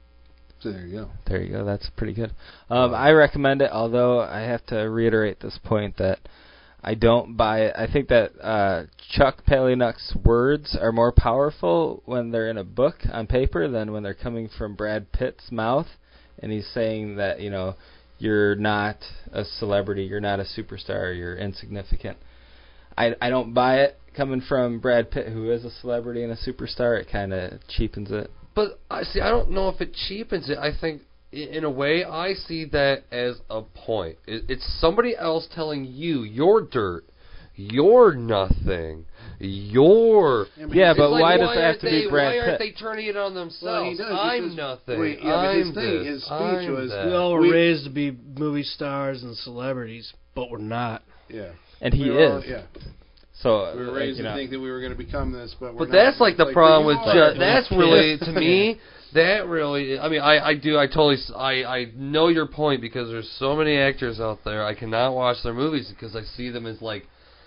So there you go. There you go. That's pretty good. Um, I recommend it, although I have to reiterate this point that I don't buy it. I think that uh, Chuck Palahniuk's words are more powerful when they're in a book on paper than when they're coming from Brad Pitt's mouth, and he's saying that you know you're not a celebrity, you're not a superstar, you're insignificant. I I don't buy it coming from Brad Pitt, who is a celebrity and a superstar. It kind of cheapens it. But I see. I don't know if it cheapens it. I think, in a way, I see that as a point. It, it's somebody else telling you you're dirt, you're nothing, your. Yeah, but Yeah, but like, why does it have aren't to be they, Brad Why aren't they turning it on Well, themselves? he does. I'm because- nothing. Wait, yeah, I'm his thing, this. his speech I'm was- that. We all were We- raised to be movie stars and celebrities, but we're not. Yeah. and he We were all- is. yeah. So We were raised you to know, think that we were going to become this, but we're not. But not. that's like the It's problem with you ju- that's really to me that really I mean I I do I totally I I know your point because there's so many actors out there I cannot watch their movies because I see them as like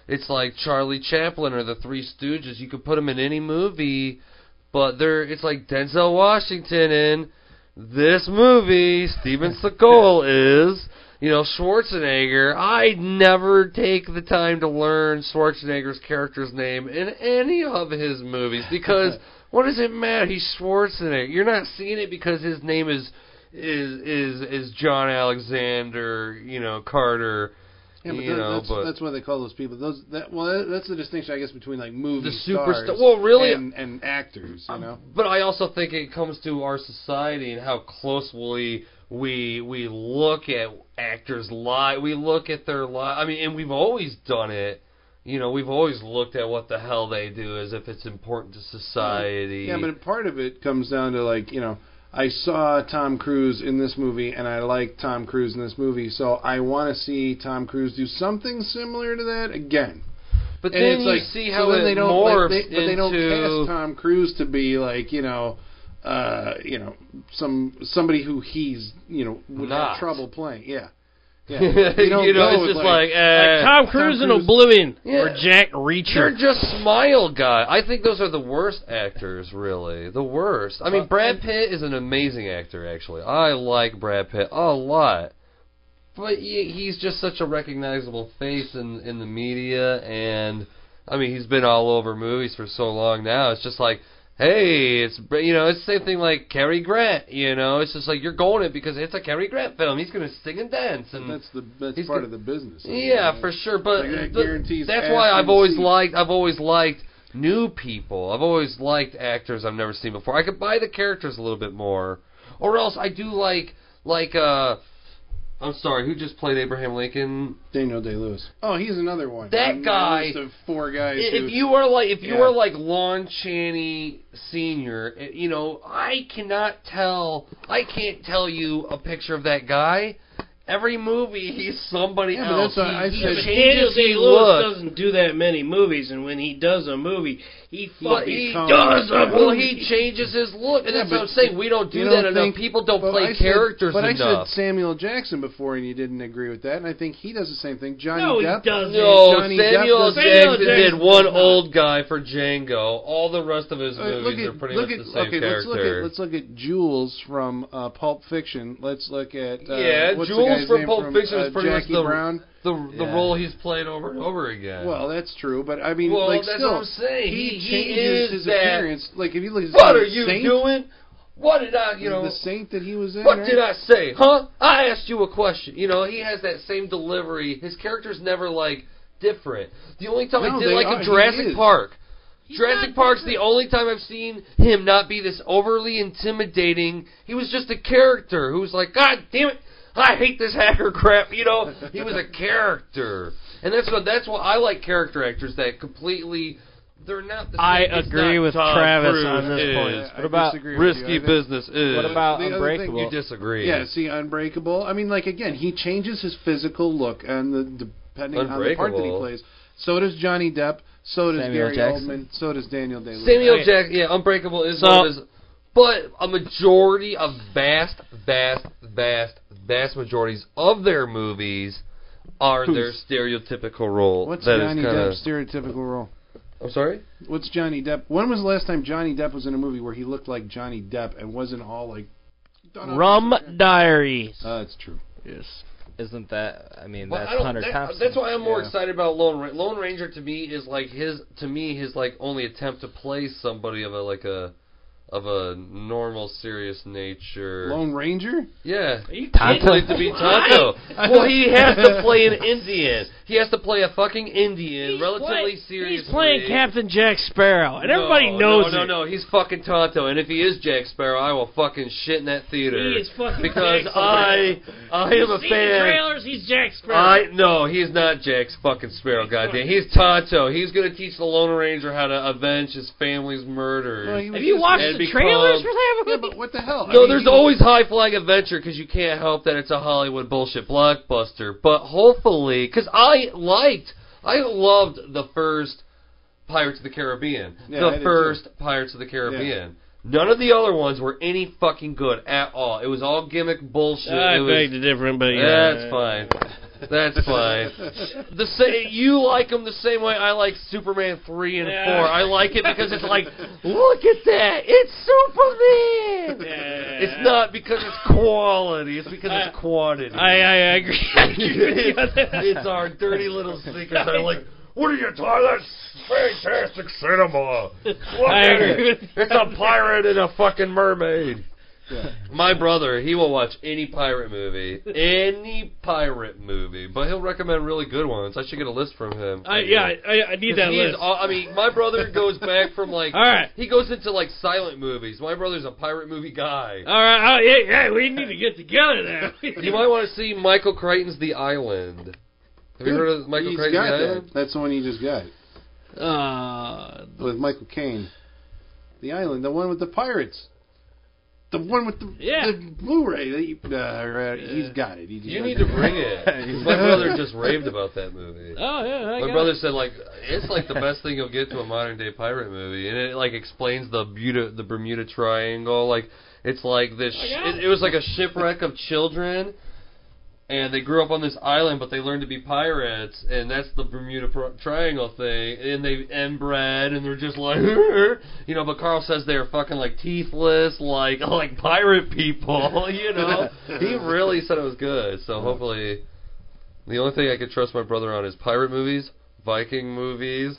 it's like Charlie Chaplin or the Three Stooges. You could put them in any movie but they're it's like Denzel Washington in this movie. Steven Seagal is you know Schwarzenegger. I never take the time to learn Schwarzenegger's character's name in any of his movies because what does it matter? He's Schwarzenegger. You're not seeing it because his name is is is is John Alexander you know Carter Yeah, but you know that's, but that's what they call those people. Those that well, that, that's the distinction, I guess, between like movie The superstar- well, really- and, and actors. You um, know, But I also think it comes to our society and how closely we we look at actors' lives. We look at their life. I mean, and we've always done it. You know, we've always looked at what the hell they do as if it's important to society. yeah, but part of it comes down to like you know. I saw Tom Cruise in this movie, and I like Tom Cruise in this movie, so I want to see Tom Cruise do something similar to that again. But and then you like, see how then it they don't, morphs like, they, but they don't cast Tom Cruise to be like you know, uh, you know, some somebody who he's you know would Not. have trouble playing. Yeah, yeah. you know, You don't it's just like, eh. Like Tom Cruise in Cruise- Oblivion Yeah. or Jack Reacher. You're Reacher. just smile guy. I think those are the worst actors, really. The worst. I mean, Brad Pitt is an amazing actor, actually. I like Brad Pitt a lot. But he, he's just such a recognizable face in in the media, and I mean, he's been all over movies for so long now. It's just like, hey, it's you know, it's the same thing like Cary Grant. You know, it's just like you're going it because it's a Cary Grant film. He's gonna sing and dance, and that's the that's He's part good. of the business. yeah, for sure. But, Like, that guarantees that's why I've always liked. I've always liked new people. I've always liked actors I've never seen before. I could buy the characters a little bit more, or else I do like like uh. I'm sorry, who just played Abraham Lincoln? Daniel Day Lewis. Oh, he's another one. That On the guy- list of four guys. who, If you are like, if you Yeah. are like Lon Chaney Senior, eh, you know, I cannot tell. I can't tell you a picture of that guy. Every movie, he's somebody Yeah, but else. that's why he, I said- Daniel Day. Lewis doesn't do that many movies, and when he does a movie, he fucking he does. Well, he changes his look, and Yeah, that's what I'm saying. We don't do that don't enough. think- People don't play said- characters But enough. I said Samuel Jackson before, and you didn't agree with that. And I think he does the same thing. Johnny No, he Depp. doesn't. no, Johnny Samuel Depp does- Jackson did one old guy for Django. All the rest of his Uh, movies look are at, pretty look much at, the same okay, character. let's look at let's look at Jules from uh, Pulp Fiction. Let's look at uh, yeah, Jules from Pulp from, Fiction uh, is pretty Jackie much the Brown. The the role he's played over and over again. Well, that's true, but I mean, Well, like that's still, what I'm saying. he, He- he changes is his that- appearance. Like if you look at what the are you Saint, doing? What did I, you know? the Saint that he was in. What right? did I say, huh? I asked you a question. You know, he has that same delivery. His character's never like different. The only time No, I did like are- in Jurassic. Park. He's Jurassic not Park's the only time I've seen him not be this overly intimidating. He was just a character who was like, God damn it, I hate this hacker crap. You know, he was a character, and that's what that's what I like character actors that completely. They're not. The same. I It's agree not with Tom Travis Cruise on this is. point. Yeah, I What about disagree with you. I Risky business is. What about the other thing Unbreakable? You disagree. Yeah, see, Unbreakable. I mean, like again, he changes his physical look, and the depending on the part that he plays. So does Johnny Depp. So does Samuel Gary Jackson. Oldman. So does Daniel Day Lewis. Samuel Jackson, yeah, Unbreakable is So- one of his, but a majority of vast, vast, vast, vast majorities of their movies are Who's- their stereotypical role. What's that is Johnny kinda, Depp's stereotypical role? I'm sorry. What's Johnny Depp? When was the last time Johnny Depp was in a movie where he looked like Johnny Depp and wasn't all like Rum Diaries. Uh, that's true. Yes. Isn't that? I mean, Well, that's I don't- Hunter that- Thompson. That's why I'm more Yeah. excited about Lone Ranger. Lone Ranger to me is like his to me his like only attempt to play somebody of a like a of a normal, serious nature. Lone Ranger. Yeah, Are you Tonto? kidding? played to be Tonto. well, he has to play an Indian. He has to play a fucking Indian, He's relatively play- serious. He's playing Captain Jack Sparrow, and everybody knows no, it. No, no, he's fucking Tonto, and if he is Jack Sparrow, I will fucking shit in that theater. He is fucking because Jack I, I am a See the fan. trailers? He's Jack Sparrow. I no, he's not Jack's fucking Sparrow. Goddamn, he's Tonto. He's gonna teach the Lone Ranger how to avenge his family's murder. Well, Have you watched and the become- trailers for that Yeah, movie? but what the hell? I No, mean, there's he- always high flag adventure because you can't help that it's a Hollywood bullshit blockbuster. But hopefully, because I liked, I loved the first Pirates of the Caribbean, Yeah, the did first Pirates of the Caribbean. None of the other ones were any fucking good at all. It was all gimmick bullshit. I it was, beg to differ, but yeah. That's fine. That's fine. The sa- you like them the same way I like Superman three and Yeah. four. I like it because it's like, look at that, it's Superman. Yeah. It's not because it's quality. It's because I- it's quantity. I, I, I agree. I agree with you on that. it's our dirty little that are like, what are you talking? That's fantastic cinema. Look I at agree it. with you. It's a pirate and a fucking mermaid. Yeah. My brother, he will watch any pirate movie, any pirate movie, but he'll recommend really good ones. I should get a list from him. I, yeah, I, I need 'Cause that list. all- I mean, my brother goes back from like. All right. He goes into like silent movies. My brother's a pirate movie guy. All right, oh, yeah, yeah, we need to get together now. You might want to see Michael Crichton's The Island. Have you heard of Michael He's Crichton's got The that. That's the one you just got Uh, with Michael Caine. The Island, the one with the pirates. The one with the, Yeah. the Blu-ray. that you- Uh, he's got it. He You need to bring it. My brother just raved about that movie. oh yeah, I My got brother it. said like it's like the best thing you'll get to a modern day pirate movie, and it like explains the Bermuda the Bermuda Triangle. Like it's like this. I got It, it was like a shipwreck of children, and they grew up on this island, but they learned to be pirates, and that's the Bermuda Pro- Triangle thing. And they inbred, and they're just like, you know. But Carl says they're fucking like teethless, like like pirate people. You know, he really said it was good. So hopefully. The only thing I could trust my brother on is pirate movies, Viking movies,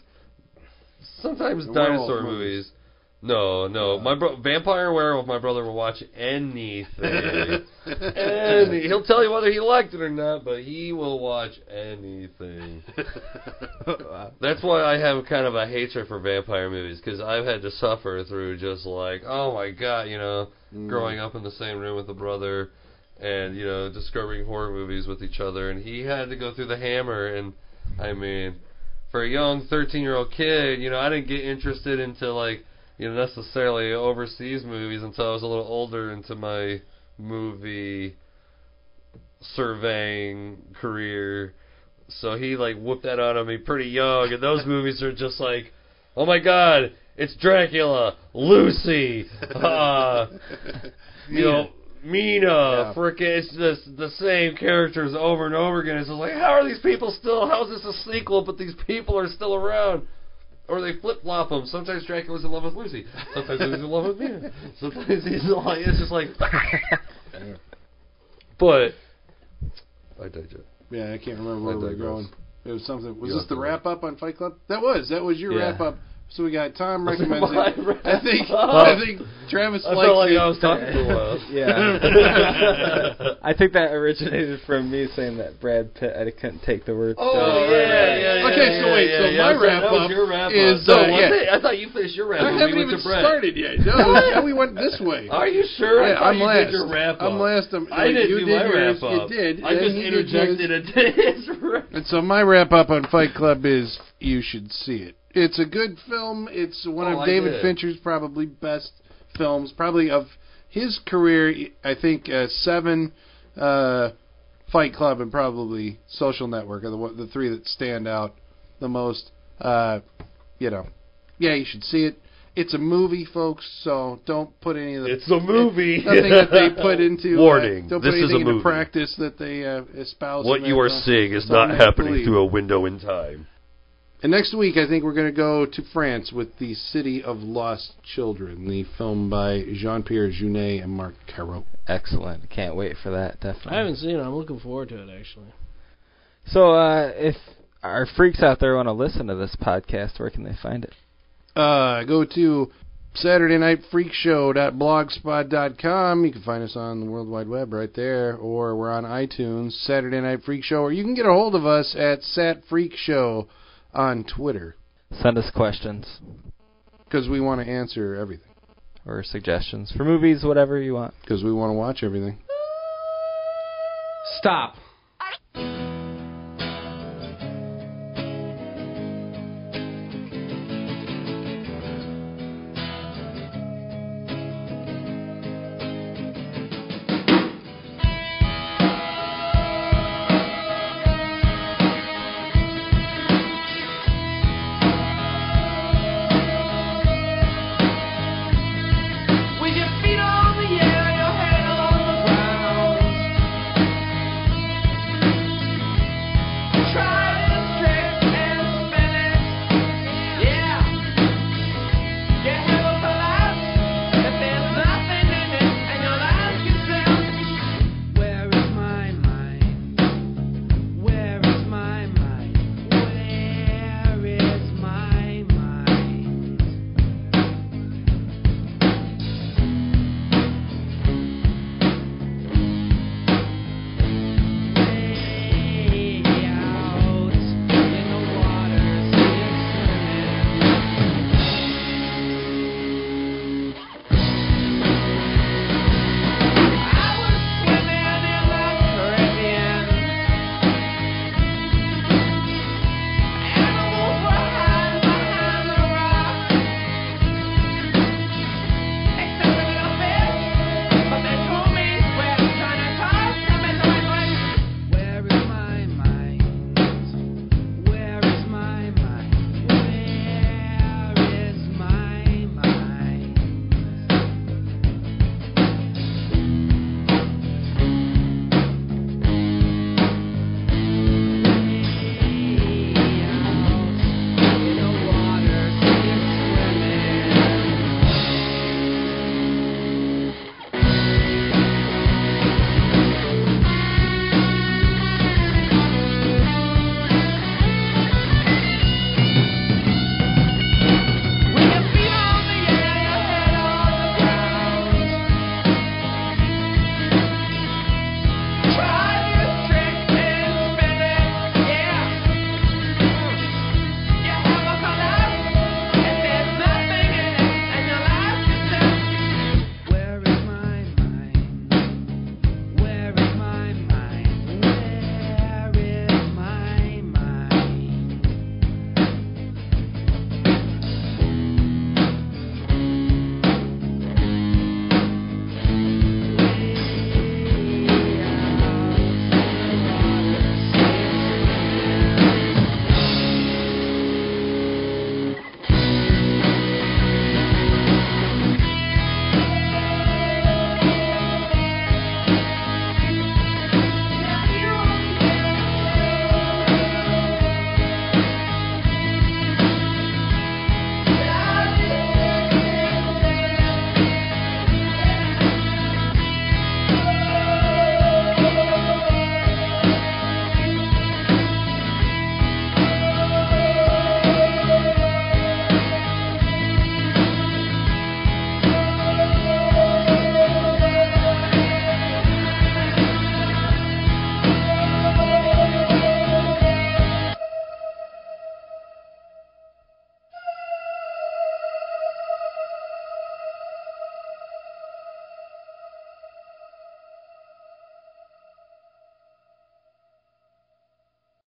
sometimes The dinosaur movies. movies. No, no, my bro- vampire werewolf. My brother will watch anything. Any, he'll tell you whether he liked it or not, but he will watch anything. That's why I have kind of a hatred for vampire movies because I've had to suffer through just like, oh my god, you know, Mm. growing up in the same room with a brother and you know discovering horror movies with each other and he had to go through the hammer and i mean for a young 13 year old kid you know i didn't get interested into like you know necessarily overseas movies until i was a little older into my movie surveying career so he like whooped that out on me pretty young and those movies are just like oh my god it's dracula lucy uh you know, Mina, Yeah. frickin' it's just the same characters over and over again. It's just like, how are these people still? How is this a sequel? But these people are still around, or they flip flop them. Sometimes Dracula's in love with Lucy. Sometimes he's in love with Mina. Sometimes he's like, it's just like. but I digest. Yeah, I can't remember where I we were going. It was something. Was You this the wrap up on Fight Club? That was. That was your Yeah. wrap up. So we got Tom Was it recommends it. I think. I think Travis I likes felt like it. I was talking too loud. Yeah. I think that originated from me saying that Brad Pitt. I couldn't take the word. Oh so- yeah, yeah, yeah. Okay, yeah, so wait, yeah, so yeah, my so wrap that was up your wrap is, up. No, uh, was yeah. it? I thought you finished your wrap up. I up. haven't We even went started yet. No, yeah, we went this way. Are you sure? I Yeah, thought I'm you last. did your wrap up. I'm last. I'm, I didn't you do did my yours, wrap up. You did. I just he interjected yours. into his wrap. And so my wrap up on Fight Club is you should see it. It's a good film. It's one Oh, of I David did. Fincher's probably best films, probably of his career. I think uh, seven, uh, Fight Club, and probably Social Network are the the three that stand out the most. Uh, you know, yeah, you should see it. It's a movie, folks. So don't put any of the It's a movie. nothing that they put into Warning, Uh, don't this put is anything a into movie. practice that they uh, espouse. What you are film. seeing is Don't happening believe. through a window in time. And next week, I think we're going to go to France with The City of Lost Children, the film by Jean Pierre Jeunet and Marc Caro. Excellent. Can't wait for that. Definitely. I haven't seen it. I'm looking forward to it actually. So, uh, if our freaks out there want to listen to this podcast, where can they find it? Uh, go to Saturday Night Freak Show.blogspot.com. You can find us on the World Wide Web right there, or we're on iTunes, Saturday Night Freak Show, or you can get a hold of us at Sat Freak Show on Twitter Send us questions because we want to answer everything or suggestions for movies, whatever you want. because we want to watch everything. Stop.